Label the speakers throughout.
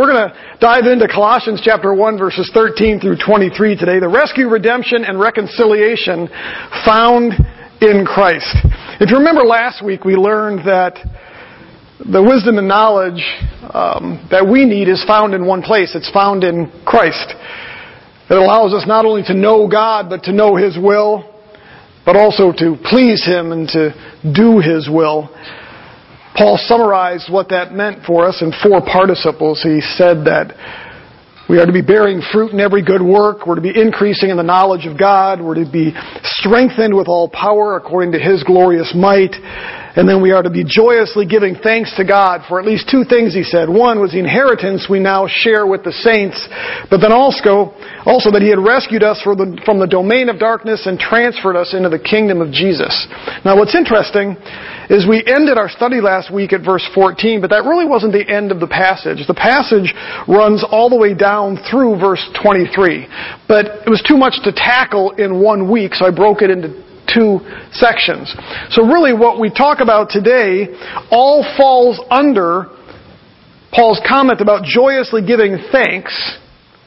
Speaker 1: We're going to dive into Colossians chapter 1 verses 13 through 23 today. The rescue, redemption, and reconciliation found in Christ. If you remember last week, we learned that the wisdom and knowledge um, that we need is found in one place. It's found in Christ. It allows us not only to know God, but to know His will, but also to please Him and to do His will. Paul summarized what that meant for us in four participles. He said that we are to be bearing fruit in every good work. We're to be increasing in the knowledge of God. We're to be strengthened with all power according to His glorious might. And then we are to be joyously giving thanks to God for at least two things, he said. One was the inheritance we now share with the saints, but then also, also that he had rescued us from the, from the domain of darkness and transferred us into the kingdom of Jesus. Now what's interesting is we ended our study last week at verse 14, but that really wasn't the end of the passage. The passage runs all the way down through verse 23. But it was too much to tackle in one week, so I broke it into two sections. So really what we talk about today all falls under Paul's comment about joyously giving thanks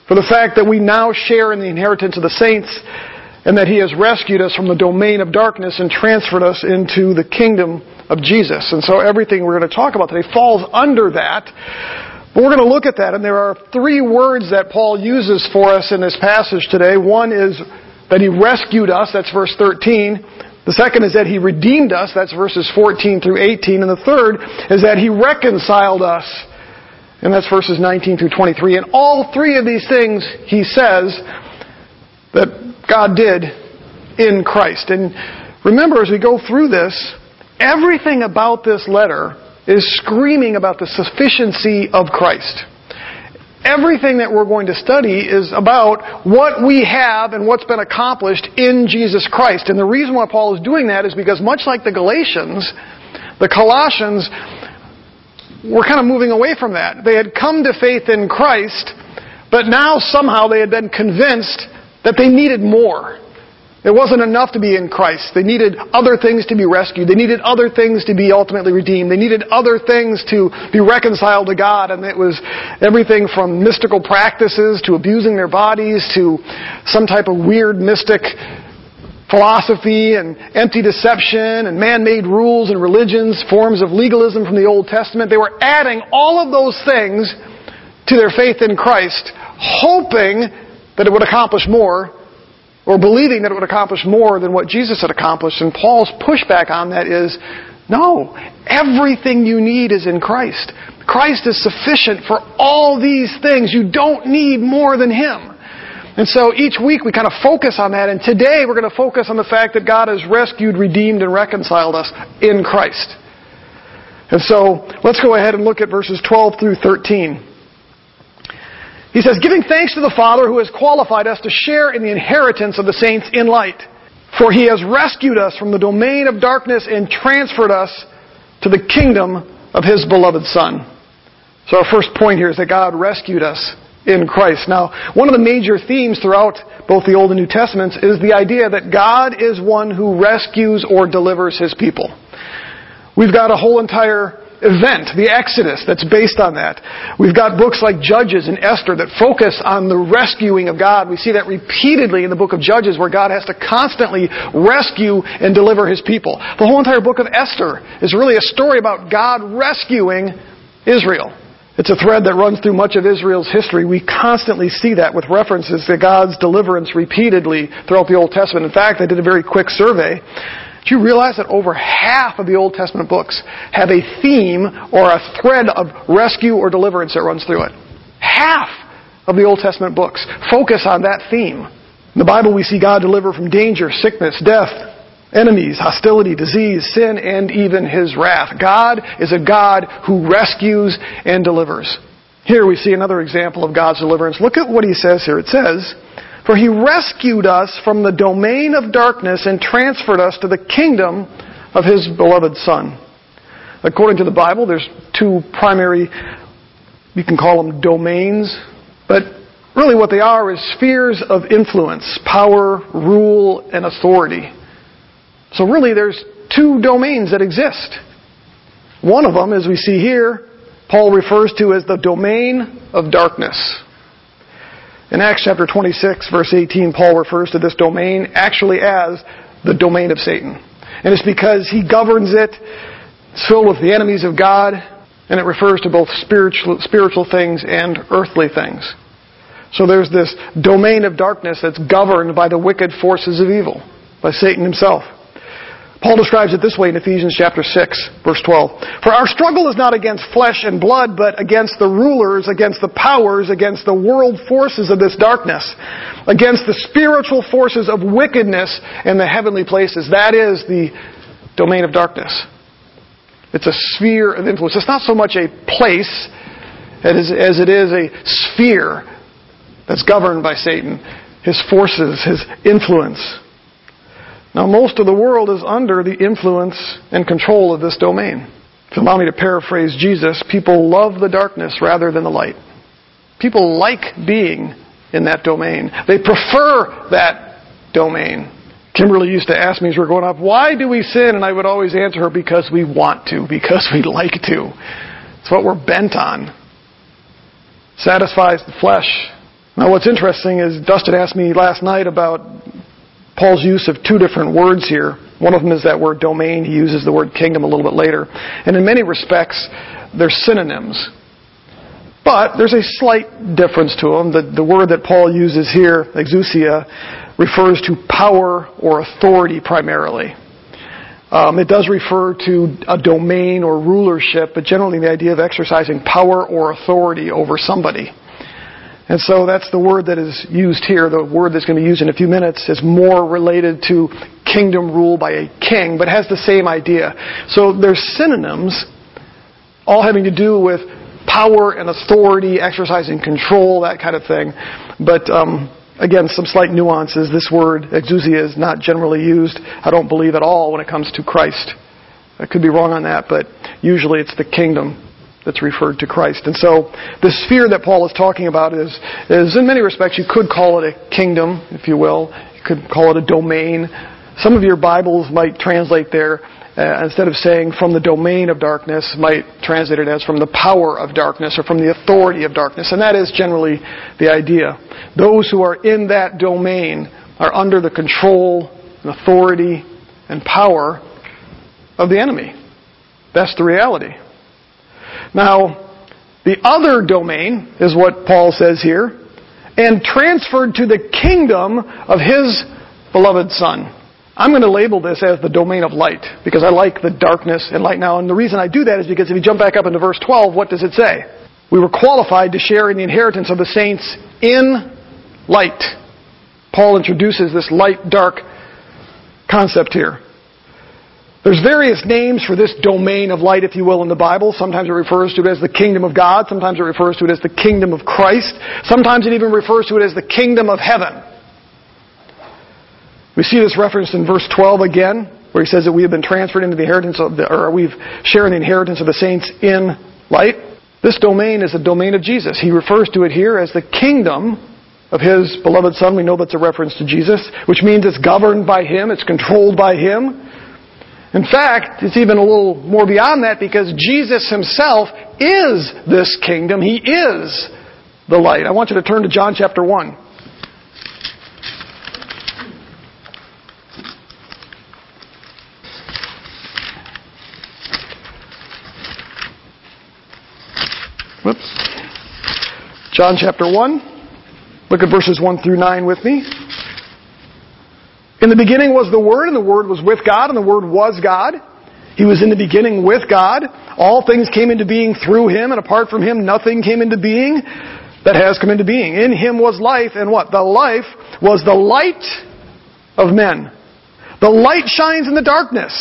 Speaker 1: for the fact that we now share in the inheritance of the saints and that he has rescued us from the domain of darkness and transferred us into the kingdom of Jesus. And so everything we're going to talk about today falls under that. But we're going to look at that, and there are three words that Paul uses for us in this passage today. One is that He rescued us, that's verse 13. The second is that He redeemed us, that's verses 14 through 18. And the third is that He reconciled us, and that's verses 19 through 23. And all three of these things He says that God did in Christ. And remember, as we go through this, everything about this letter is screaming about the sufficiency of Christ everything that we're going to study is about what we have and what's been accomplished in Jesus Christ. And the reason why Paul is doing that is because much like the Galatians, the Colossians were kind of moving away from that. They had come to faith in Christ, but now somehow they had been convinced that they needed more. It wasn't enough to be in Christ. They needed other things to be rescued. They needed other things to be ultimately redeemed. They needed other things to be reconciled to God. And it was everything from mystical practices to abusing their bodies to some type of weird mystic philosophy and empty deception and man-made rules and religions, forms of legalism from the Old Testament. They were adding all of those things to their faith in Christ, hoping that it would accomplish more or believing that it would accomplish more than what Jesus had accomplished. And Paul's pushback on that is, no, everything you need is in Christ. Christ is sufficient for all these things. You don't need more than Him. And so each week we kind of focus on that, and today we're going to focus on the fact that God has rescued, redeemed, and reconciled us in Christ. And so let's go ahead and look at verses 12 through 13. He says, giving thanks to the Father who has qualified us to share in the inheritance of the saints in light. For he has rescued us from the domain of darkness and transferred us to the kingdom of his beloved Son. So our first point here is that God rescued us in Christ. Now, one of the major themes throughout both the Old and New Testaments is the idea that God is one who rescues or delivers his people. We've got a whole entire event, the Exodus, that's based on that. We've got books like Judges and Esther that focus on the rescuing of God. We see that repeatedly in the book of Judges where God has to constantly rescue and deliver His people. The whole entire book of Esther is really a story about God rescuing Israel. It's a thread that runs through much of Israel's history. We constantly see that with references to God's deliverance repeatedly throughout the Old Testament. In fact, I did a very quick survey do you realize that over half of the Old Testament books have a theme or a thread of rescue or deliverance that runs through it? Half of the Old Testament books focus on that theme. In the Bible, we see God deliver from danger, sickness, death, enemies, hostility, disease, sin, and even His wrath. God is a God who rescues and delivers. Here we see another example of God's deliverance. Look at what He says here. It says, for he rescued us from the domain of darkness and transferred us to the kingdom of his beloved Son. According to the Bible, there's two primary, you can call them domains, but really what they are is spheres of influence, power, rule, and authority. So really there's two domains that exist. One of them, as we see here, Paul refers to as the domain of darkness. In Acts chapter 26, verse 18, Paul refers to this domain actually as the domain of Satan. And it's because he governs it, it's filled with the enemies of God, and it refers to both spiritual, spiritual things and earthly things. So there's this domain of darkness that's governed by the wicked forces of evil, by Satan himself. Paul describes it this way in Ephesians chapter 6, verse 12. For our struggle is not against flesh and blood, but against the rulers, against the powers, against the world forces of this darkness, against the spiritual forces of wickedness in the heavenly places. That is the domain of darkness. It's a sphere of influence. It's not so much a place as it is a sphere that's governed by Satan, his forces, his influence. Now, most of the world is under the influence and control of this domain. If allow me to paraphrase Jesus, people love the darkness rather than the light. People like being in that domain. They prefer that domain. Kimberly used to ask me as we were growing up, why do we sin? And I would always answer her, because we want to, because we like to. It's what we're bent on. Satisfies the flesh. Now what's interesting is Dustin asked me last night about Paul's use of two different words here. One of them is that word domain. He uses the word kingdom a little bit later. And in many respects, they're synonyms. But there's a slight difference to them. The, the word that Paul uses here, exousia, refers to power or authority primarily. Um, it does refer to a domain or rulership, but generally the idea of exercising power or authority over somebody. And so that's the word that is used here. The word that's going to be used in a few minutes is more related to kingdom rule by a king, but has the same idea. So there's synonyms, all having to do with power and authority, exercising control, that kind of thing. But um, again, some slight nuances. This word, exousia, is not generally used, I don't believe at all, when it comes to Christ. I could be wrong on that, but usually it's the kingdom that's referred to Christ. And so the sphere that Paul is talking about is, is in many respects, you could call it a kingdom, if you will. You could call it a domain. Some of your Bibles might translate there, uh, instead of saying from the domain of darkness, might translate it as from the power of darkness or from the authority of darkness. And that is generally the idea. Those who are in that domain are under the control and authority and power of the enemy. That's the reality. Now, the other domain is what Paul says here, and transferred to the kingdom of his beloved Son. I'm going to label this as the domain of light because I like the darkness and light now. And the reason I do that is because if you jump back up into verse 12, what does it say? We were qualified to share in the inheritance of the saints in light. Paul introduces this light dark concept here. There's various names for this domain of light, if you will, in the Bible. Sometimes it refers to it as the kingdom of God. Sometimes it refers to it as the kingdom of Christ. Sometimes it even refers to it as the kingdom of heaven. We see this referenced in verse 12 again, where he says that we have been transferred into the inheritance of the, or we've shared the inheritance of the saints in light. This domain is the domain of Jesus. He refers to it here as the kingdom of his beloved Son. We know that's a reference to Jesus, which means it's governed by him, it's controlled by him. In fact, it's even a little more beyond that because Jesus himself is this kingdom. He is the light. I want you to turn to John chapter 1. Whoops. John chapter 1. Look at verses 1 through 9 with me. In the beginning was the Word, and the Word was with God, and the Word was God. He was in the beginning with God. All things came into being through Him, and apart from Him, nothing came into being that has come into being. In Him was life, and what? The life was the light of men. The light shines in the darkness.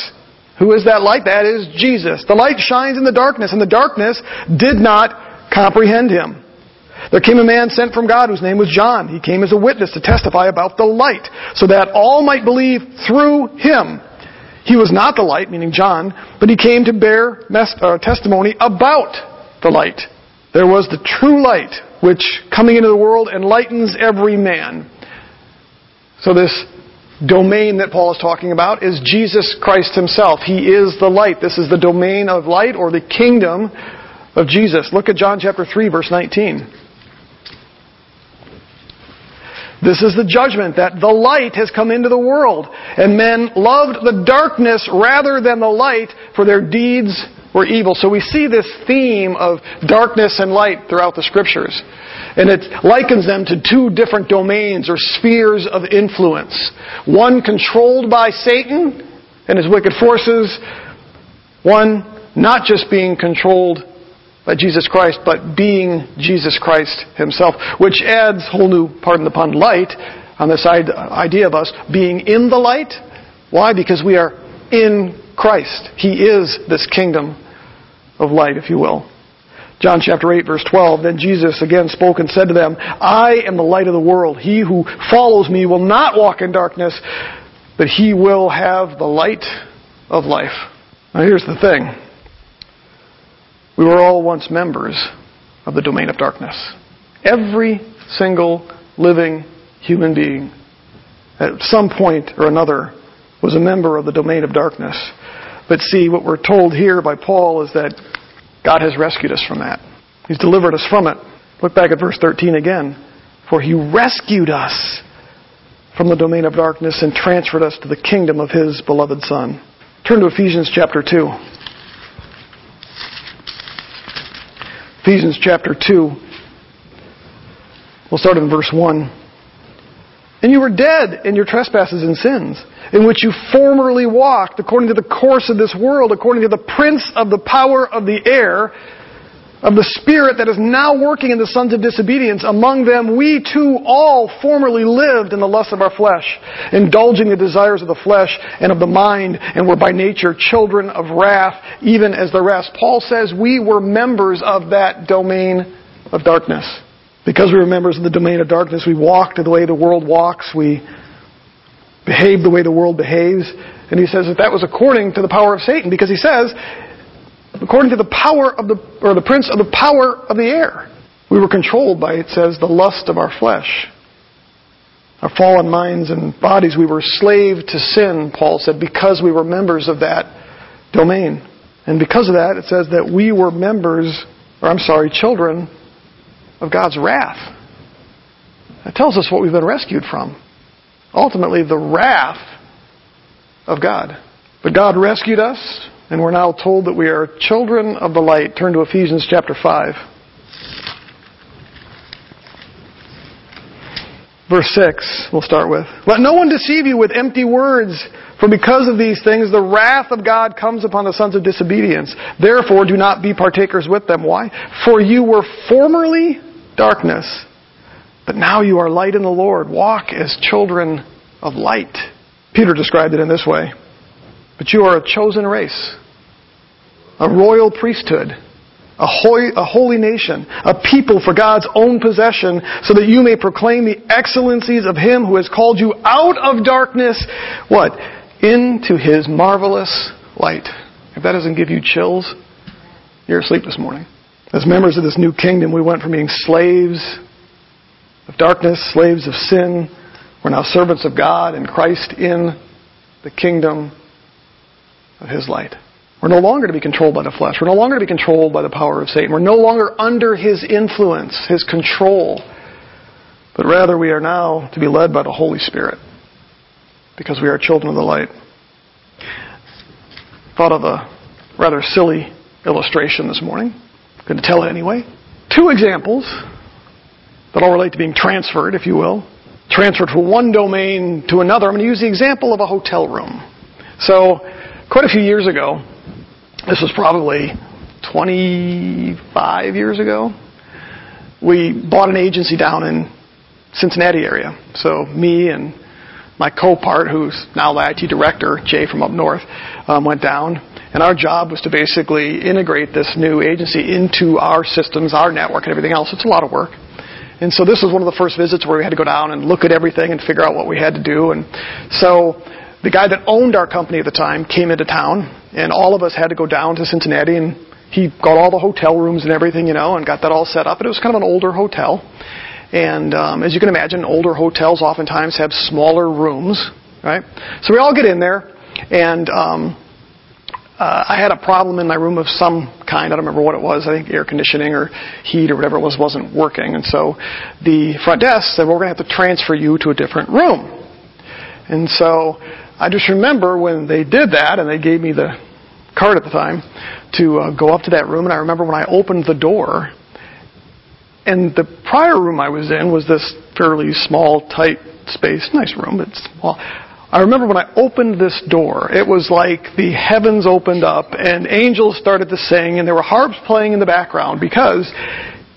Speaker 1: Who is that light? That is Jesus. The light shines in the darkness, and the darkness did not comprehend Him. There came a man sent from God whose name was John. He came as a witness to testify about the light, so that all might believe through him. He was not the light, meaning John, but he came to bear uh, testimony about the light. There was the true light, which coming into the world enlightens every man. So this domain that Paul is talking about is Jesus Christ himself. He is the light. This is the domain of light or the kingdom of Jesus. Look at John chapter 3 verse 19. This is the judgment that the light has come into the world, and men loved the darkness rather than the light, for their deeds were evil. So we see this theme of darkness and light throughout the scriptures. And it likens them to two different domains or spheres of influence. One controlled by Satan and his wicked forces, one not just being controlled by Jesus Christ, but being Jesus Christ himself, which adds whole new, pardon the pun, light on this idea of us being in the light. Why? Because we are in Christ. He is this kingdom of light, if you will. John chapter 8 verse 12, then Jesus again spoke and said to them, I am the light of the world. He who follows me will not walk in darkness, but he will have the light of life. Now here's the thing. We were all once members of the domain of darkness. Every single living human being at some point or another was a member of the domain of darkness. But see, what we're told here by Paul is that God has rescued us from that. He's delivered us from it. Look back at verse 13 again. For he rescued us from the domain of darkness and transferred us to the kingdom of his beloved Son. Turn to Ephesians chapter 2. Ephesians chapter 2. We'll start in verse 1. And you were dead in your trespasses and sins, in which you formerly walked according to the course of this world, according to the prince of the power of the air, of the Spirit that is now working in the sons of disobedience. Among them, we too all formerly lived in the lust of our flesh, indulging the desires of the flesh and of the mind, and were by nature children of wrath, even as the rest. Paul says we were members of that domain of darkness. Because we were members of the domain of darkness, we walked the way the world walks, we behaved the way the world behaves. And he says that that was according to the power of Satan, because he says, according to the power of the, or the prince of the power of the air. We were controlled by, it says, the lust of our flesh. Our fallen minds and bodies, we were slave to sin, Paul said, because we were members of that domain. And because of that, it says that we were members, or I'm sorry, children of God's wrath. That tells us what we've been rescued from. Ultimately, the wrath of God. But God rescued us and we're now told that we are children of the light. Turn to Ephesians chapter 5. Verse 6, we'll start with. Let no one deceive you with empty words, for because of these things the wrath of God comes upon the sons of disobedience. Therefore, do not be partakers with them. Why? For you were formerly darkness, but now you are light in the Lord. Walk as children of light. Peter described it in this way. But you are a chosen race, a royal priesthood, a holy, a holy nation, a people for God's own possession, so that you may proclaim the excellencies of Him who has called you out of darkness, what? Into His marvelous light. If that doesn't give you chills, you're asleep this morning. As members of this new kingdom, we went from being slaves of darkness, slaves of sin. We're now servants of God and Christ in the kingdom of His light. We're no longer to be controlled by the flesh. We're no longer to be controlled by the power of Satan. We're no longer under his influence, his control. But rather, we are now to be led by the Holy Spirit because we are children of the light. Thought of a rather silly illustration this morning. I'm going to tell it anyway. Two examples that all relate to being transferred, if you will. Transferred from one domain to another. I'm going to use the example of a hotel room. So, quite a few years ago, this was probably 25 years ago. We bought an agency down in Cincinnati area. So me and my co-part, who's now the IT director, Jay from up north, um, went down. And our job was to basically integrate this new agency into our systems, our network, and everything else. It's a lot of work. And so this was one of the first visits where we had to go down and look at everything and figure out what we had to do. And so the guy that owned our company at the time came into town, and all of us had to go down to Cincinnati, and he got all the hotel rooms and everything, you know, and got that all set up. And it was kind of an older hotel. And um, as you can imagine, older hotels oftentimes have smaller rooms, right? So we all get in there, and um, uh, I had a problem in my room of some kind. I don't remember what it was. I think air conditioning or heat or whatever it was wasn't working. And so the front desk said, well, we're going to have to transfer you to a different room. And so I just remember when they did that and they gave me the card at the time to uh, go up to that room. And I remember when I opened the door, and the prior room I was in was this fairly small, tight space, nice room, but small. I remember when I opened this door, it was like the heavens opened up and angels started to sing and there were harps playing in the background because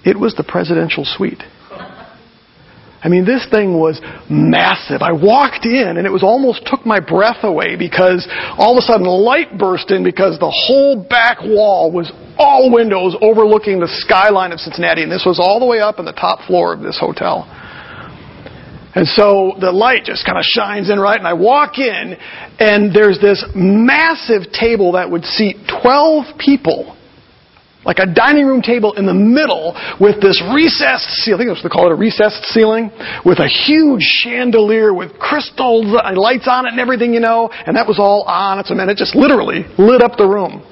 Speaker 1: it was the presidential suite. I mean, this thing was massive. I walked in and it was almost took my breath away because all of a sudden light burst in because the whole back wall was all windows overlooking the skyline of Cincinnati and this was all the way up in the top floor of this hotel. And so the light just kind of shines in right, and I walk in, and there's this massive table that would seat 12 people. Like a dining room table in the middle with this recessed ceiling, I think they call it a recessed ceiling, with a huge chandelier with crystals and lights on it and everything, you know, and that was all on. It's a it just literally lit up the room.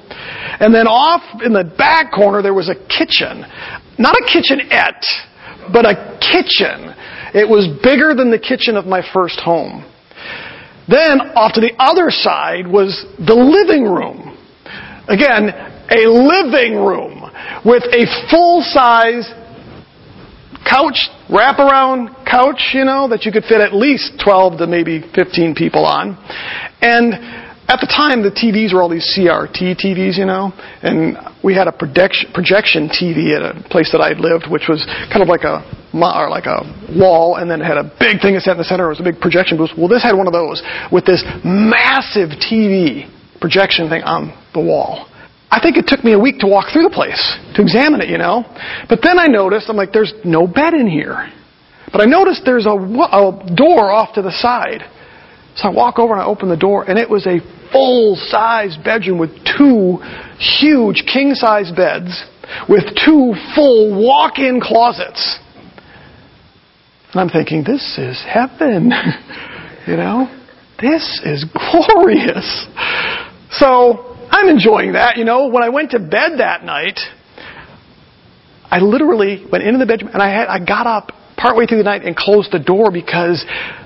Speaker 1: And then off in the back corner there was a kitchen. Not a kitchenette, but a kitchen it was bigger than the kitchen of my first home. Then off to the other side was the living room. Again, a living room with a full size couch, wraparound couch, you know, that you could fit at least 12 to maybe 15 people on. And at the time, the TVs were all these CRT TVs, you know, and we had a projection, TV at a place that I lived, which was kind of like a or like a wall, and then it had a big thing that sat in the center. It was a big projection booth. Well, this had one of those with this massive TV projection thing on the wall. I think it took me a week to walk through the place to examine it, you know. But then I noticed, I'm like, there's no bed in here. But I noticed there's a, a door off to the side. So I walk over and I open the door, and it was a full size bedroom with two huge king size beds with two full walk in closets. And I'm thinking, this is heaven. you know? This is glorious. So I'm enjoying that. You know, when I went to bed that night, I literally went into the bedroom and I had I got up partway through the night and closed the door because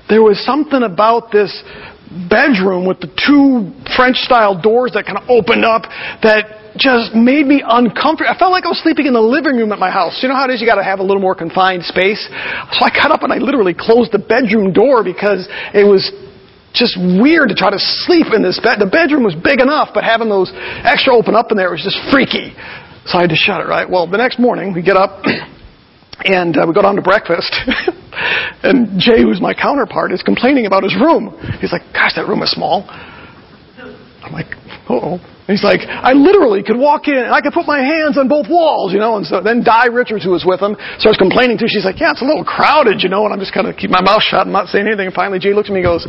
Speaker 1: there was something about this bedroom with the two French style doors that kind of opened up that just made me uncomfortable. I felt like I was sleeping in the living room at my house. You know how it is? You got to have a little more confined space. So I got up and I literally closed the bedroom door because it was just weird to try to sleep in this bed. The bedroom was big enough, but having those extra open up in there was just freaky. So I had to shut it, right? Well, the next morning we get up and uh, we go down to breakfast. and Jay, who's my counterpart, is complaining about his room. He's like, gosh, that room is small. I'm like, oh. He's like, I literally could walk in and I could put my hands on both walls, you know. And so then Di Richards, who was with him, starts complaining too. She's like, yeah, it's a little crowded, you know. And I'm just kind of keep my mouth shut and not saying anything. And finally, Jay looks at me and goes,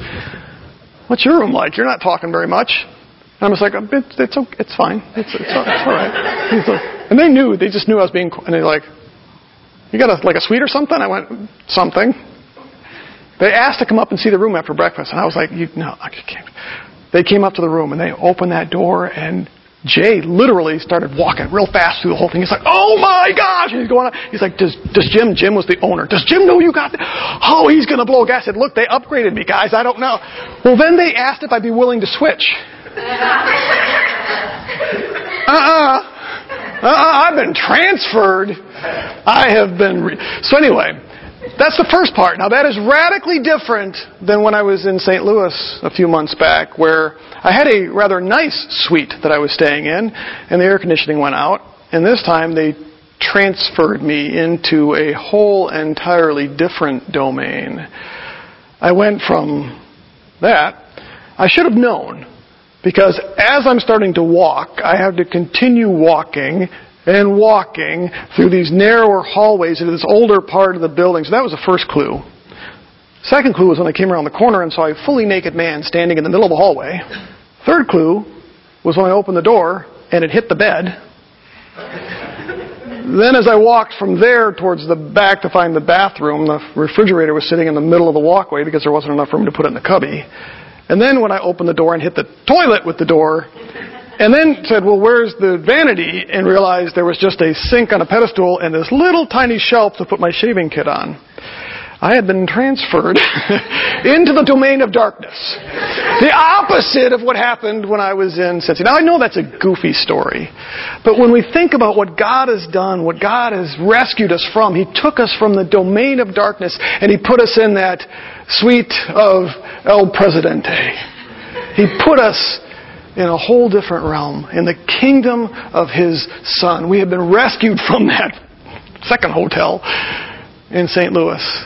Speaker 1: what's your room like? You're not talking very much. And I'm just like, it's, it's, it's fine. It's, it's, it's all right. And they knew, they just knew I was being, and they're like, you got a, like a suite or something? I went, something. They asked to come up and see the room after breakfast, and I was like, you, no, I can't. They came up to the room and they opened that door, and Jay literally started walking real fast through the whole thing. He's like, "Oh my gosh!" And he's going on. He's like, "Does does Jim? Jim was the owner. Does Jim know you got? Oh, he's going to blow gas." I said, "Look, they upgraded me, guys. I don't know." Well, then they asked if I'd be willing to switch. uh-uh. Uh-uh, I've been transferred. I have been. Re- so anyway, that's the first part. Now that is radically different than when I was in St. Louis a few months back, where I had a rather nice suite that I was staying in, and the air conditioning went out. And this time they transferred me into a whole entirely different domain. I went from that. I should have known because as I'm starting to walk, I have to continue walking and walking through these narrower hallways into this older part of the building. So that was the first clue. Second clue was when I came around the corner and saw a fully naked man standing in the middle of the hallway. Third clue was when I opened the door and it hit the bed. then as I walked from there towards the back to find the bathroom, the refrigerator was sitting in the middle of the walkway because there wasn't enough room to put it in the cubby. And then when I opened the door and hit the toilet with the door, And then said, well, where's the vanity? And realized there was just a sink on a pedestal and this little tiny shelf to put my shaving kit on. I had been transferred into the domain of darkness. The opposite of what happened when I was in Cincy. Now I know that's a goofy story, but when we think about what God has done, what God has rescued us from, He took us from the domain of darkness and He put us in that suite of El Presidente. He put us in a whole different realm, in the kingdom of His Son. We have been rescued from that second hotel in St. Louis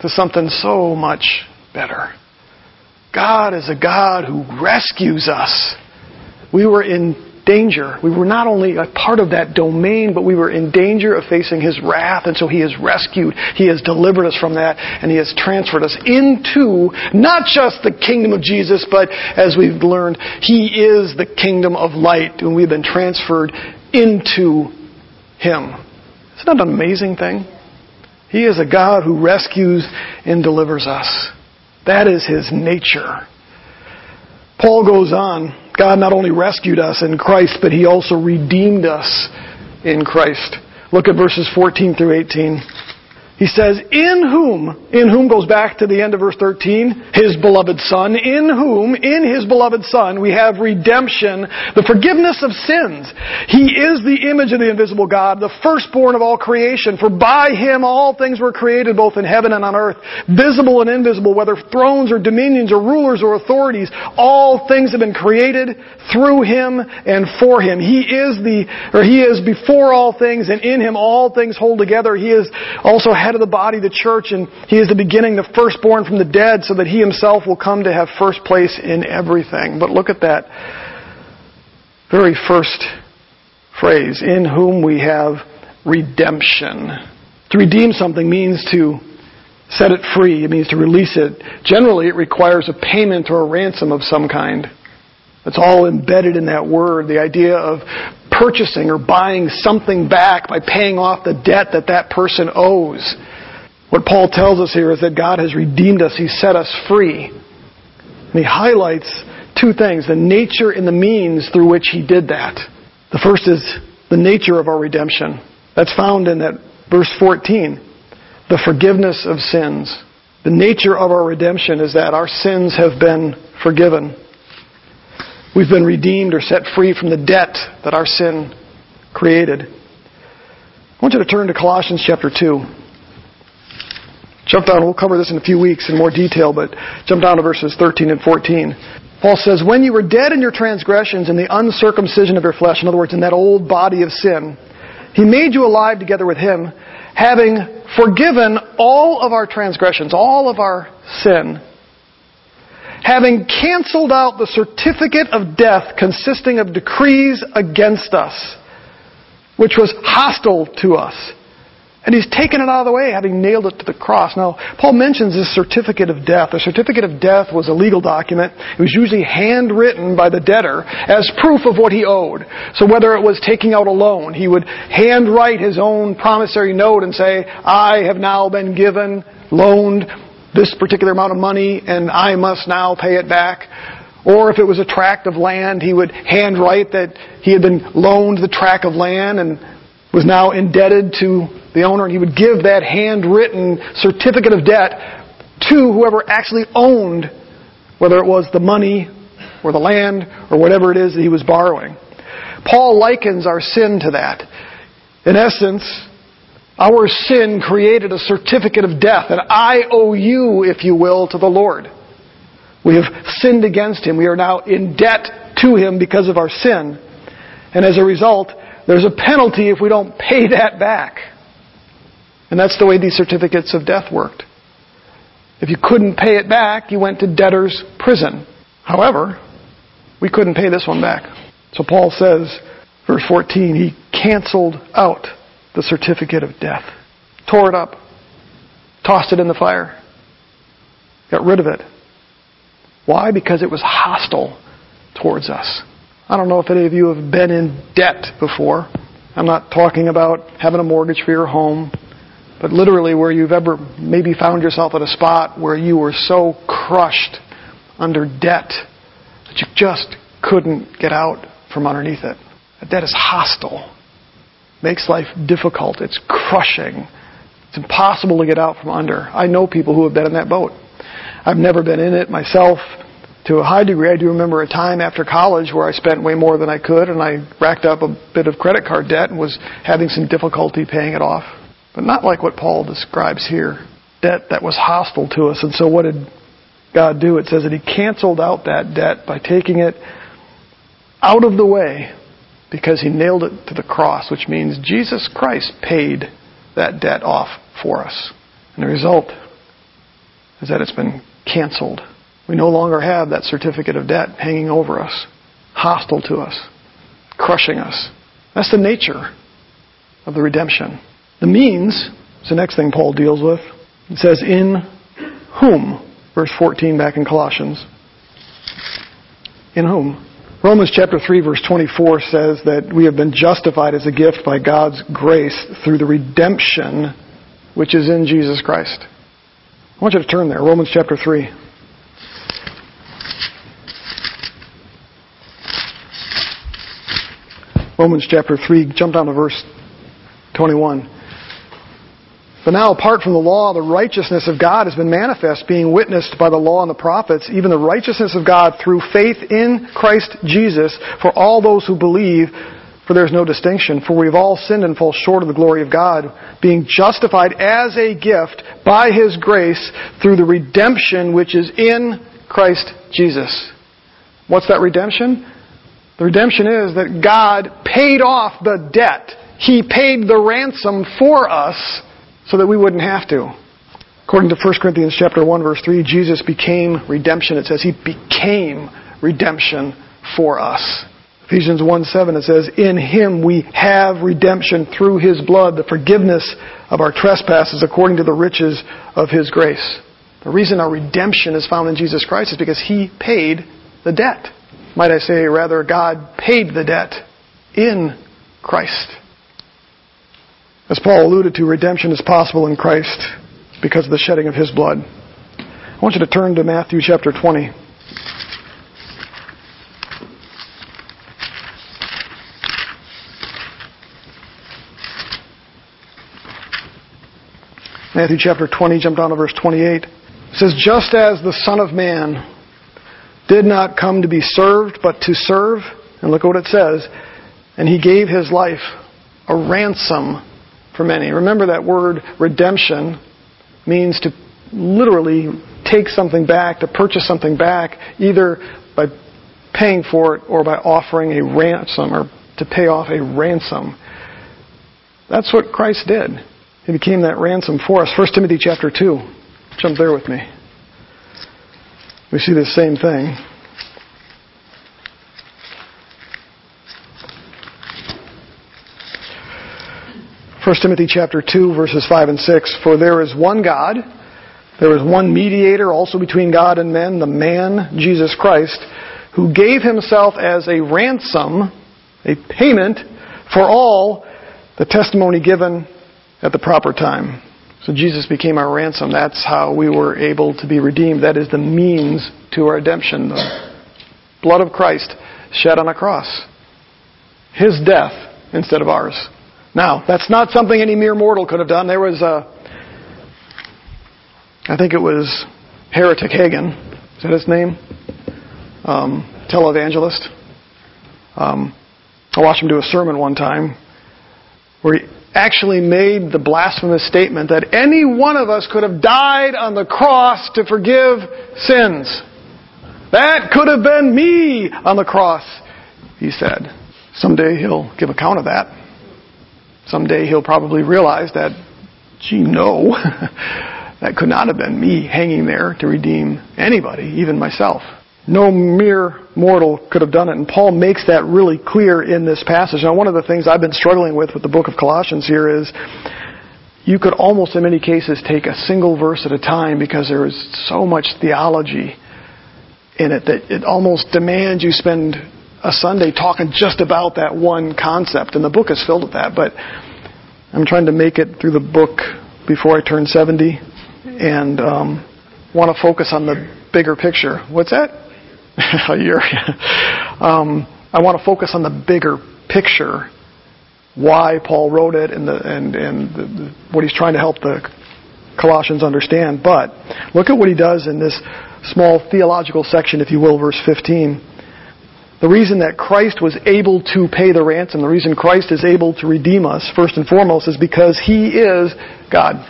Speaker 1: to something so much better. God is a God who rescues us. We were in danger. We were not only a part of that domain, but we were in danger of facing His wrath, and so He has rescued, He has delivered us from that, and He has transferred us into not just the kingdom of Jesus, but as we've learned, He is the kingdom of light, and we've been transferred into Him. Isn't that an amazing thing? He is a God who rescues and delivers us. That is His nature. Paul goes on, God not only rescued us in Christ, but He also redeemed us in Christ. Look at verses 14 through 18. He says, in whom, in whom goes back to the end of verse 13, his beloved Son, in whom, in his beloved Son, we have redemption, the forgiveness of sins. He is the image of the invisible God, the firstborn of all creation, for by him all things were created, both in heaven and on earth, visible and invisible, whether thrones or dominions or rulers or authorities, all things have been created through him and for him. He is the, or he is before all things, and in him all things hold together. He is also head of the body, the church, and he is the beginning, the firstborn from the dead, so that he himself will come to have first place in everything. But look at that very first phrase, in whom we have redemption. To redeem something means to set it free. It means to release it. Generally, it requires a payment or a ransom of some kind. It's all embedded in that word, the idea of purchasing or buying something back by paying off the debt that that person owes. What Paul tells us here is that God has redeemed us. He set us free. And he highlights two things, the nature and the means through which he did that. The first is the nature of our redemption. That's found in that verse 14. The forgiveness of sins. The nature of our redemption is that our sins have been forgiven. We've been redeemed or set free from the debt that our sin created. I want you to turn to Colossians chapter 2. Jump down, we'll cover this in a few weeks in more detail, but jump down to verses 13 and 14. Paul says, When you were dead in your transgressions and the uncircumcision of your flesh, in other words, in that old body of sin, he made you alive together with him, having forgiven all of our transgressions, all of our sin having canceled out the certificate of debt consisting of decrees against us, which was hostile to us. And he's taken it out of the way, having nailed it to the cross. Now, Paul mentions this certificate of debt. A certificate of debt was a legal document. It was usually handwritten by the debtor as proof of what he owed. So whether it was taking out a loan, he would handwrite his own promissory note and say, I have now been given, loaned this particular amount of money and I must now pay it back. Or if it was a tract of land, he would handwrite that he had been loaned the tract of land and was now indebted to the owner, and he would give that handwritten certificate of debt to whoever actually owned, whether it was the money or the land or whatever it is that he was borrowing. Paul likens our sin to that. In essence, our sin created a certificate of debt, an IOU, if you will, to the Lord. We have sinned against Him. We are now in debt to Him because of our sin. And as a result, there's a penalty if we don't pay that back. And that's the way these certificates of debt worked. If you couldn't pay it back, you went to debtor's prison. However, we couldn't pay this one back. So Paul says, verse 14, he canceled out the certificate of debt, tore it up, tossed it in the fire, got rid of it. Why? Because it was hostile towards us. I don't know if any of you have been in debt before. I'm not talking about having a mortgage for your home, but literally where you've ever maybe found yourself at a spot where you were so crushed under debt that you just couldn't get out from underneath it. That debt is hostile. Makes life difficult. It's crushing. It's impossible to get out from under. I know people who have been in that boat. I've never been in it myself. To a high degree, I do remember a time after college where I spent way more than I could and I racked up a bit of credit card debt and was having some difficulty paying it off. But not like what Paul describes here. Debt that was hostile to us. And so what did God do? It says that He canceled out that debt by taking it out of the way because He nailed it to the cross, which means Jesus Christ paid that debt off for us. And the result is that it's been canceled. We no longer have that certificate of debt hanging over us, hostile to us, crushing us. That's the nature of the redemption. The means is the next thing Paul deals with. It says, In whom? Verse 14 back in Colossians. In whom? Romans chapter 3 verse 24 says that we have been justified as a gift by God's grace through the redemption which is in Jesus Christ. I want you to turn there. Romans chapter 3. Romans chapter 3, jump down to verse 21. But now, apart from the law, the righteousness of God has been manifest, being witnessed by the law and the prophets, even the righteousness of God through faith in Christ Jesus for all those who believe, for there is no distinction. For we've all sinned and fall short of the glory of God, being justified as a gift by His grace through the redemption which is in Christ Jesus. What's that redemption? The redemption is that God paid off the debt. He paid the ransom for us so that we wouldn't have to. According to 1 Corinthians chapter 1 verse 3, Jesus became redemption. It says he became redemption for us. Ephesians 1 7, it says, In him we have redemption through his blood, the forgiveness of our trespasses according to the riches of his grace. The reason our redemption is found in Jesus Christ is because he paid the debt. Might I say, rather, God paid the debt in Christ. As Paul alluded to, redemption is possible in Christ because of the shedding of his blood. I want you to turn to Matthew chapter 20. Matthew chapter 20, jump down to verse 28. It says, Just as the Son of Man did not come to be served, but to serve, and look at what it says, and he gave his life a ransom for many. Remember that word redemption means to literally take something back, to purchase something back, either by paying for it or by offering a ransom or to pay off a ransom. That's what Christ did. He became that ransom for us. 1 Timothy chapter 2. Jump there with me. We see the same thing. 1 Timothy chapter 2 verses 5 and 6, For there is one God, there is one mediator also between God and men, the man, Jesus Christ, who gave himself as a ransom, a payment for all the testimony given at the proper time. So Jesus became our ransom. That's how we were able to be redeemed. That is the means to our redemption. The blood of Christ shed on a cross. His death instead of ours. Now, that's not something any mere mortal could have done. There was a, I think it was Heretic Hagen. Is that his name? Um, televangelist. Um, I watched him do a sermon one time where he actually made the blasphemous statement that any one of us could have died on the cross to forgive sins. That could have been me on the cross, he said. Someday he'll give account of that. Someday he'll probably realize that, gee, no, that could not have been me hanging there to redeem anybody, even myself. No mere mortal could have done it. And Paul makes that really clear in this passage. Now, one of the things I've been struggling with with the book of Colossians here is you could almost in many cases take a single verse at a time because there is so much theology in it that it almost demands you spend a Sunday talking just about that one concept, and the book is filled with that. But I'm trying to make it through the book before I turn 70, and um, want to focus on the bigger picture. What's that? a year. um, I want to focus on the bigger picture, why Paul wrote it and, the, and, and the, the, what he's trying to help the Colossians understand. But look at what he does in this small theological section, if you will, verse 15. The reason that Christ was able to pay the ransom, the reason Christ is able to redeem us, first and foremost, is because He is God.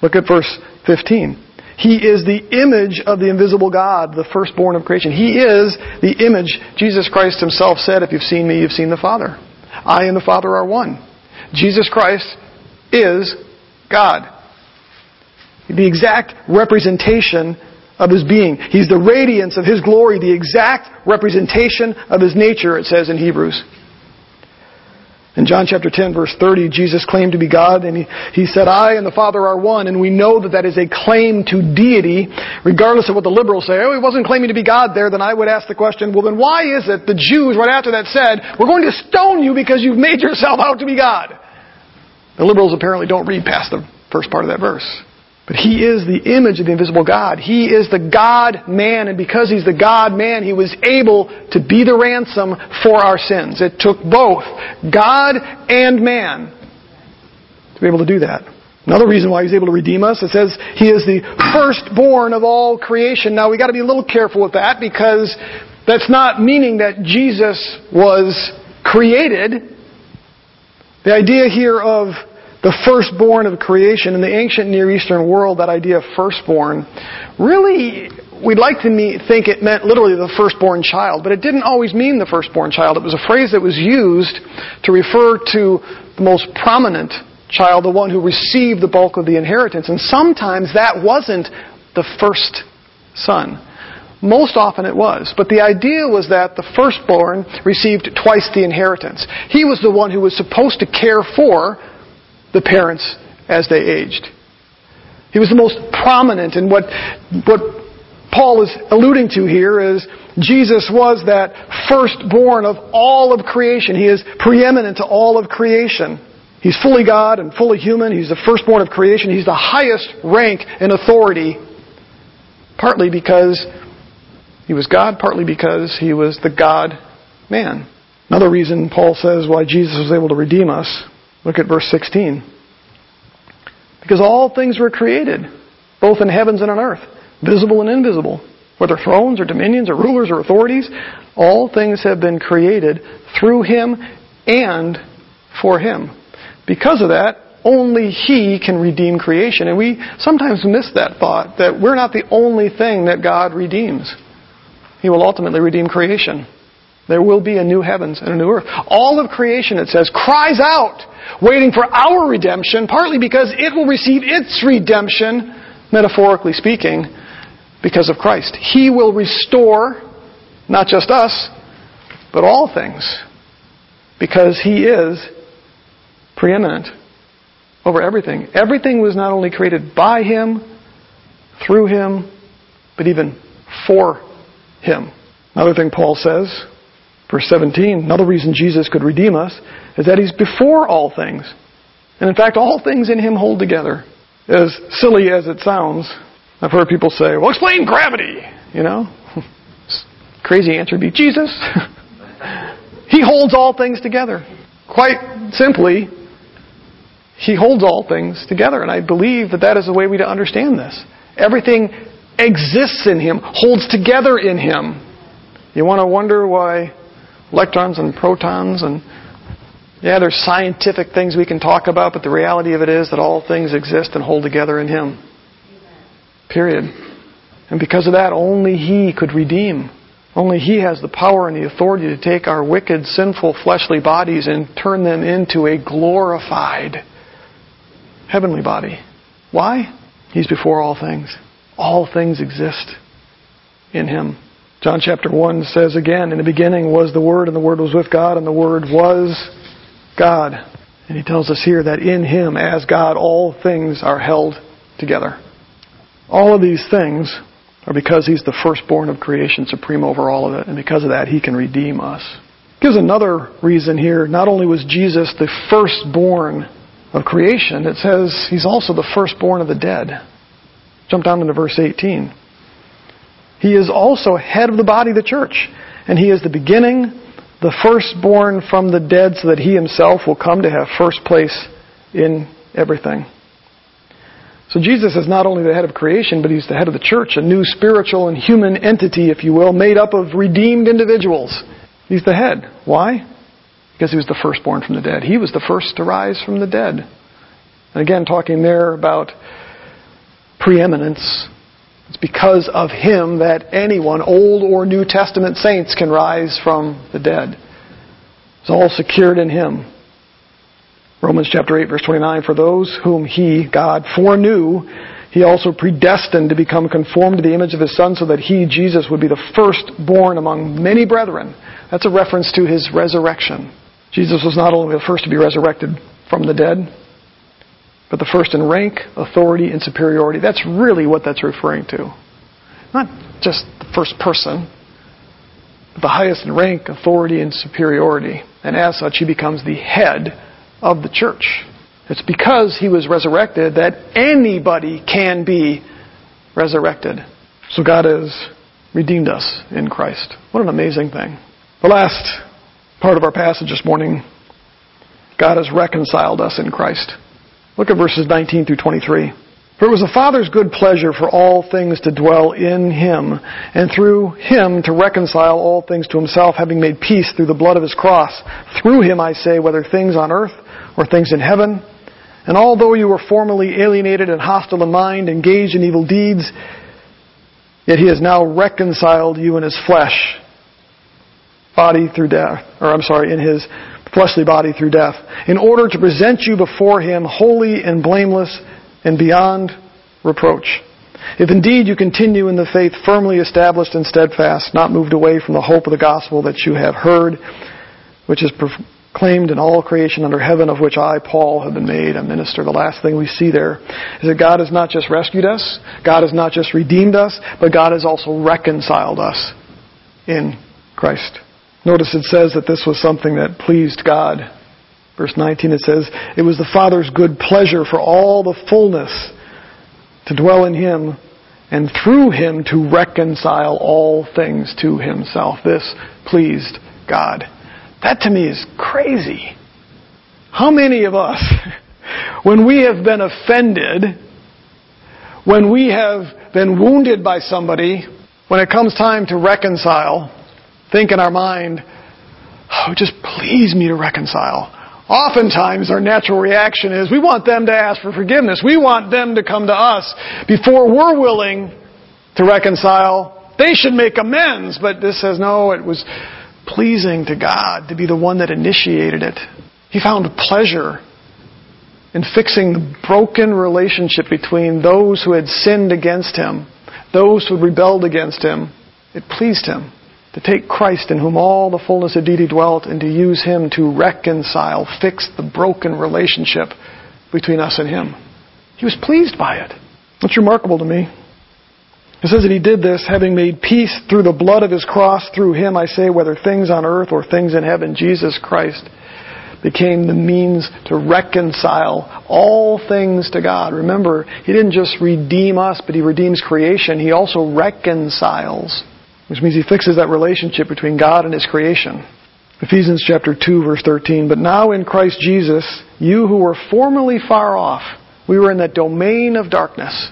Speaker 1: Look at verse 15. He is the image of the invisible God, the firstborn of creation. He is the image. Jesus Christ himself said, if you've seen me, you've seen the Father. I and the Father are one. Jesus Christ is God. The exact representation of his being. He's the radiance of his glory, the exact representation of his nature, it says in Hebrews. In John chapter 10 verse 30, Jesus claimed to be God and he, he said, I and the Father are one. And we know that that is a claim to deity, regardless of what the liberals say. Oh, he wasn't claiming to be God there. Then I would ask the question, well then why is it the Jews right after that said, we're going to stone you because you've made yourself out to be God? The liberals apparently don't read past the first part of that verse. But he is the image of the invisible God. He is the God man, and because he's the God man, he was able to be the ransom for our sins. It took both God and man to be able to do that. Another reason why he's able to redeem us, it says he is the firstborn of all creation. Now we've gotta be a little careful with that because that's not meaning that Jesus was created. The idea here of the firstborn of creation. In the ancient Near Eastern world, that idea of firstborn, really, we'd like to think it meant literally the firstborn child, but it didn't always mean the firstborn child. It was a phrase that was used to refer to the most prominent child, the one who received the bulk of the inheritance. And sometimes that wasn't the first son. Most often it was. But the idea was that the firstborn received twice the inheritance. He was the one who was supposed to care for the parents as they aged. He was the most prominent, and what, what Paul is alluding to here is Jesus was that firstborn of all of creation. He is preeminent to all of creation. He's fully God and fully human. He's the firstborn of creation. He's the highest rank and authority, partly because he was God, partly because he was the God man. Another reason Paul says why Jesus was able to redeem us Look at verse 16. Because all things were created, both in heavens and on earth, visible and invisible, whether thrones or dominions or rulers or authorities, all things have been created through him and for him. Because of that, only he can redeem creation. And we sometimes miss that thought that we're not the only thing that God redeems. He will ultimately redeem creation. There will be a new heavens and a new earth. All of creation, it says, cries out, waiting for our redemption, partly because it will receive its redemption, metaphorically speaking, because of Christ. He will restore not just us, but all things, because He is preeminent over everything. Everything was not only created by Him, through Him, but even for Him. Another thing Paul says Verse 17, another reason Jesus could redeem us is that He's before all things. And in fact, all things in Him hold together. As silly as it sounds, I've heard people say, well, explain gravity, you know? Crazy answer would be Jesus. he holds all things together. Quite simply, He holds all things together. And I believe that that is the way we to understand this. Everything exists in Him, holds together in Him. You want to wonder why electrons and protons and yeah, there's scientific things we can talk about, but the reality of it is that all things exist and hold together in Him. Period. And because of that, only He could redeem. Only He has the power and the authority to take our wicked, sinful, fleshly bodies and turn them into a glorified heavenly body. Why? He's before all things. All things exist in Him. John chapter 1 says again, In the beginning was the Word, and the Word was with God, and the Word was God. And he tells us here that in Him, as God, all things are held together. All of these things are because He's the firstborn of creation, supreme over all of it, and because of that, He can redeem us. Gives another reason here. Not only was Jesus the firstborn of creation, it says He's also the firstborn of the dead. Jump down into verse 18. He is also head of the body the church. And he is the beginning, the the firstborn from the dead so that he himself will come to have first place in everything. So Jesus is not only the head of creation, but he's the head of the church, a new spiritual and human entity, if you will, made up of redeemed individuals. He's the head. Why? Because he was the firstborn from the dead. He was the first to rise from the dead. And again, talking there about preeminence, it's because of him that anyone, Old or New Testament saints, can rise from the dead. It's all secured in him. Romans chapter 8 verse 29, for those whom he, God, foreknew, he also predestined to become conformed to the image of his son so that he, Jesus, would be the firstborn among many brethren. That's a reference to his resurrection. Jesus was not only the first to be resurrected from the dead, but the first in rank, authority, and superiority. That's really what that's referring to. Not just the first person, but the highest in rank, authority, and superiority. And as such, he becomes the head of the church. It's because he was resurrected that anybody can be resurrected. So God has redeemed us in Christ. What an amazing thing. The last part of our passage this morning, God has reconciled us in Christ. Look at verses 19 through 23. For it was the Father's good pleasure for all things to dwell in Him, and through Him to reconcile all things to Himself, having made peace through the blood of His cross. Through Him, I say, whether things on earth or things in heaven. And although you were formerly alienated and hostile in mind, engaged in evil deeds, yet He has now reconciled you in His flesh, body through death, or I'm sorry, in His fleshly body through death, in order to present you before Him holy and blameless and beyond reproach. If indeed you continue in the faith firmly established and steadfast, not moved away from the hope of the gospel that you have heard, which is proclaimed in all creation under heaven, of which I, Paul, have been made a minister. The last thing we see there is that God has not just rescued us, God has not just redeemed us, but God has also reconciled us in Christ. Notice it says that this was something that pleased God. Verse 19 it says, It was the Father's good pleasure for all the fullness to dwell in Him and through Him to reconcile all things to Himself. This pleased God. That to me is crazy. How many of us, when we have been offended, when we have been wounded by somebody, when it comes time to reconcile, think in our mind, oh, just please me to reconcile. Oftentimes our natural reaction is we want them to ask for forgiveness. We want them to come to us before we're willing to reconcile. They should make amends, but this says no, it was pleasing to God to be the one that initiated it. He found pleasure in fixing the broken relationship between those who had sinned against him, those who had rebelled against him. It pleased him to take Christ in whom all the fullness of deity dwelt and to use him to reconcile, fix the broken relationship between us and him. He was pleased by it. That's remarkable to me. It says that he did this having made peace through the blood of his cross. Through him, I say, whether things on earth or things in heaven, Jesus Christ became the means to reconcile all things to God. Remember, he didn't just redeem us, but he redeems creation. He also reconciles which means he fixes that relationship between God and his creation. Ephesians chapter 2 verse 13, but now in Christ Jesus, you who were formerly far off, we were in that domain of darkness.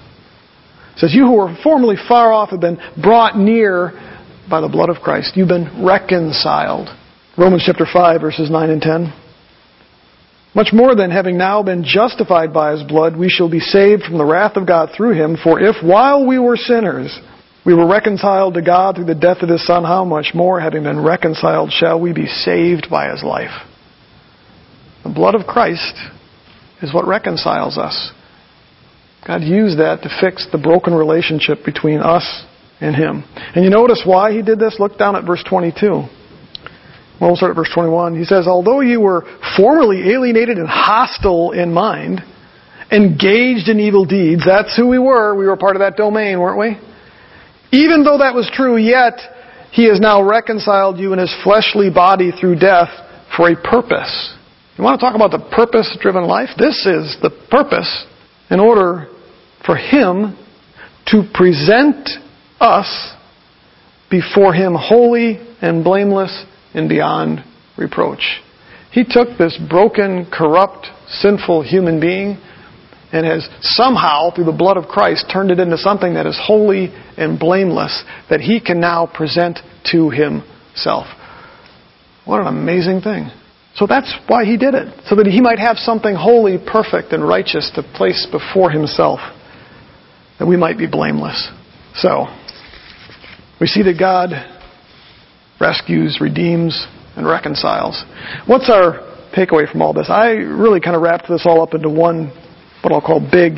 Speaker 1: It says, you who were formerly far off have been brought near by the blood of Christ. You've been reconciled. Romans chapter 5 verses 9 and 10. Much more than having now been justified by his blood, we shall be saved from the wrath of God through him. For if while we were sinners, we were reconciled to God through the death of His Son. How much more, having been reconciled, shall we be saved by His life? The blood of Christ is what reconciles us. God used that to fix the broken relationship between us and Him. And you notice why He did this? Look down at verse 22. Well, we'll start at verse 21. He says, Although you were formerly alienated and hostile in mind, engaged in evil deeds, that's who we were. We were part of that domain, weren't we? Even though that was true, yet he has now reconciled you in his fleshly body through death for a purpose. You want to talk about the purpose driven life? This is the purpose in order for him to present us before him holy and blameless and beyond reproach. He took this broken, corrupt, sinful human being and has somehow, through the blood of Christ, turned it into something that is holy and blameless that he can now present to himself. What an amazing thing. So that's why he did it, so that he might have something holy, perfect, and righteous to place before himself, that we might be blameless. So, we see that God rescues, redeems, and reconciles. What's our takeaway from all this? I really kind of wrapped this all up into one, what I'll call big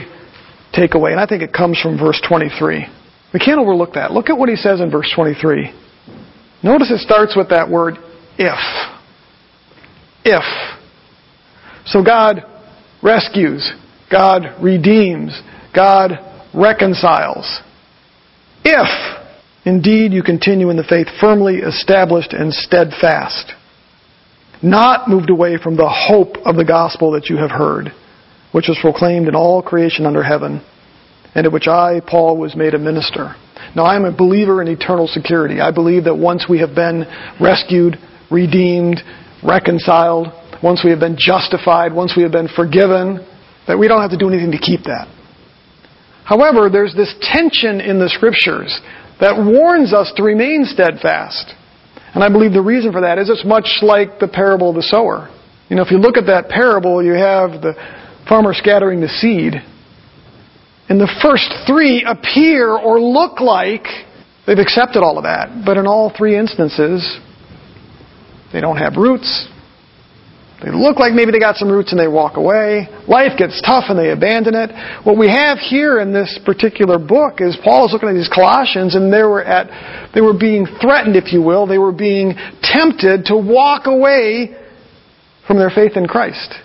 Speaker 1: takeaway, and I think it comes from verse 23. We can't overlook that. Look at what he says in verse 23. Notice it starts with that word, if. If. So God rescues, God redeems, God reconciles. If indeed you continue in the faith firmly established and steadfast, not moved away from the hope of the gospel that you have heard, which was proclaimed in all creation under heaven, and of which I, Paul, was made a minister. Now I am a believer in eternal security. I believe that once we have been rescued, redeemed, reconciled, once we have been justified, once we have been forgiven, that we don't have to do anything to keep that. However, there's this tension in the scriptures that warns us to remain steadfast. And I believe the reason for that is it's much like the parable of the sower. You know, if you look at that parable, you have the farmer scattering the seed. And the first three appear or look like they've accepted all of that. But in all three instances, they don't have roots. They look like maybe they got some roots and they walk away. Life gets tough and they abandon it. What we have here in this particular book is Paul is looking at these Colossians and they were at, they were being threatened, if you will. They were being tempted to walk away from their faith in Christ.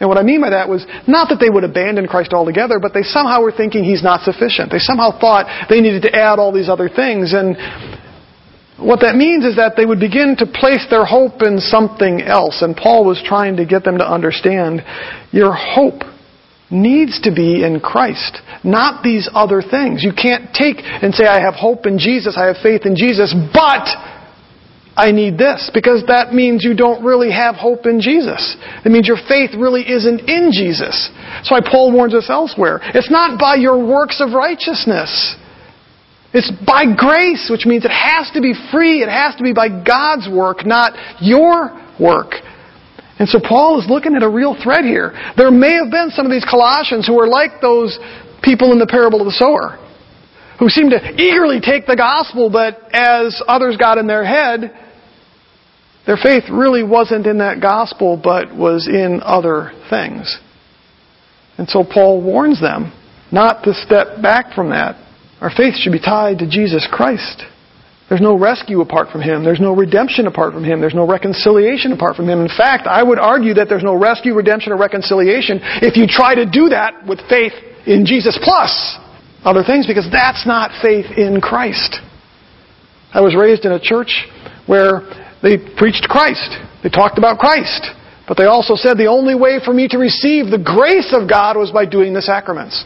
Speaker 1: And what I mean by that was not that they would abandon Christ altogether, but they somehow were thinking He's not sufficient. They somehow thought they needed to add all these other things. And what that means is that they would begin to place their hope in something else. And Paul was trying to get them to understand your hope needs to be in Christ, not these other things. You can't take and say, I have hope in Jesus, I have faith in Jesus, but I need this, because that means you don't really have hope in Jesus. It means your faith really isn't in Jesus. That's why Paul warns us elsewhere. It's not by your works of righteousness. It's by grace, which means it has to be free. It has to be by God's work, not your work. And so Paul is looking at a real thread here. There may have been some of these Colossians who were like those people in the parable of the sower, who seemed to eagerly take the gospel, but as others got in their head, their faith really wasn't in that gospel, but was in other things. And so Paul warns them not to step back from that, our faith should be tied to Jesus Christ. There's no rescue apart from Him. There's no redemption apart from Him. There's no reconciliation apart from Him. In fact, I would argue that there's no rescue, redemption, or reconciliation if you try to do that with faith in Jesus plus other things, because that's not faith in Christ. I was raised in a church where they preached Christ. They talked about Christ. But they also said the only way for me to receive the grace of God was by doing the sacraments.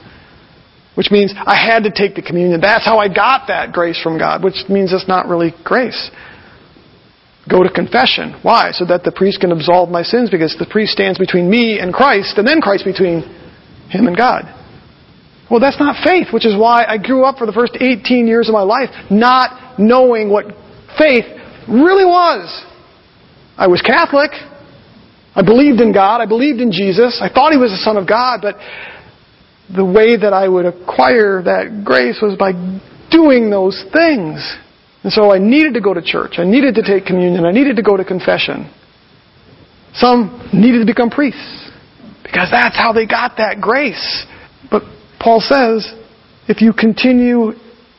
Speaker 1: Which means I had to take the communion. That's how I got that grace from God, which means it's not really grace. Go to confession. Why? So that the priest can absolve my sins because the priest stands between me and Christ and then Christ between him and God. Well, that's not faith, which is why I grew up for the first 18 years of my life not knowing what faith really was. I was Catholic. I believed in God. I believed in Jesus. I thought He was the Son of God, but the way that I would acquire that grace was by doing those things. And so I needed to go to church. I needed to take communion. I needed to go to confession. Some needed to become priests because that's how they got that grace. But Paul says, if you continue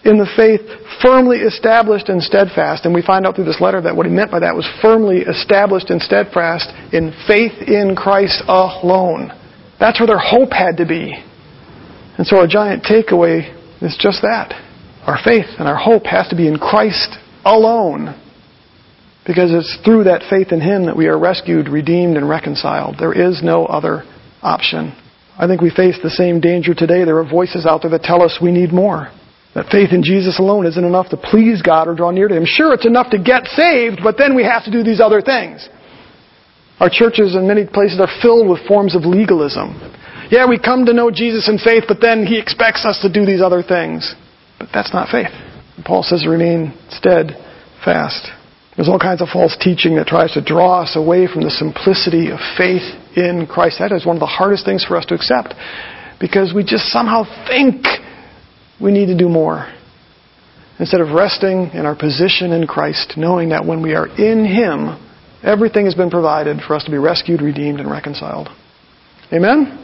Speaker 1: in the faith firmly established and steadfast, and we find out through this letter that what he meant by that was firmly established and steadfast in faith in Christ alone. That's where their hope had to be. And so our giant takeaway is just that. Our faith and our hope has to be in Christ alone. Because it's through that faith in Him that we are rescued, redeemed, and reconciled. There is no other option. I think we face the same danger today. There are voices out there that tell us we need more. That faith in Jesus alone isn't enough to please God or draw near to Him. Sure, it's enough to get saved, but then we have to do these other things. Our churches in many places are filled with forms of legalism. Yeah, we come to know Jesus in faith, but then He expects us to do these other things. But that's not faith. Paul says remain steadfast. There's all kinds of false teaching that tries to draw us away from the simplicity of faith in Christ. That is one of the hardest things for us to accept because we just somehow think we need to do more. Instead of resting in our position in Christ, knowing that when we are in Him, everything has been provided for us to be rescued, redeemed, and reconciled. Amen?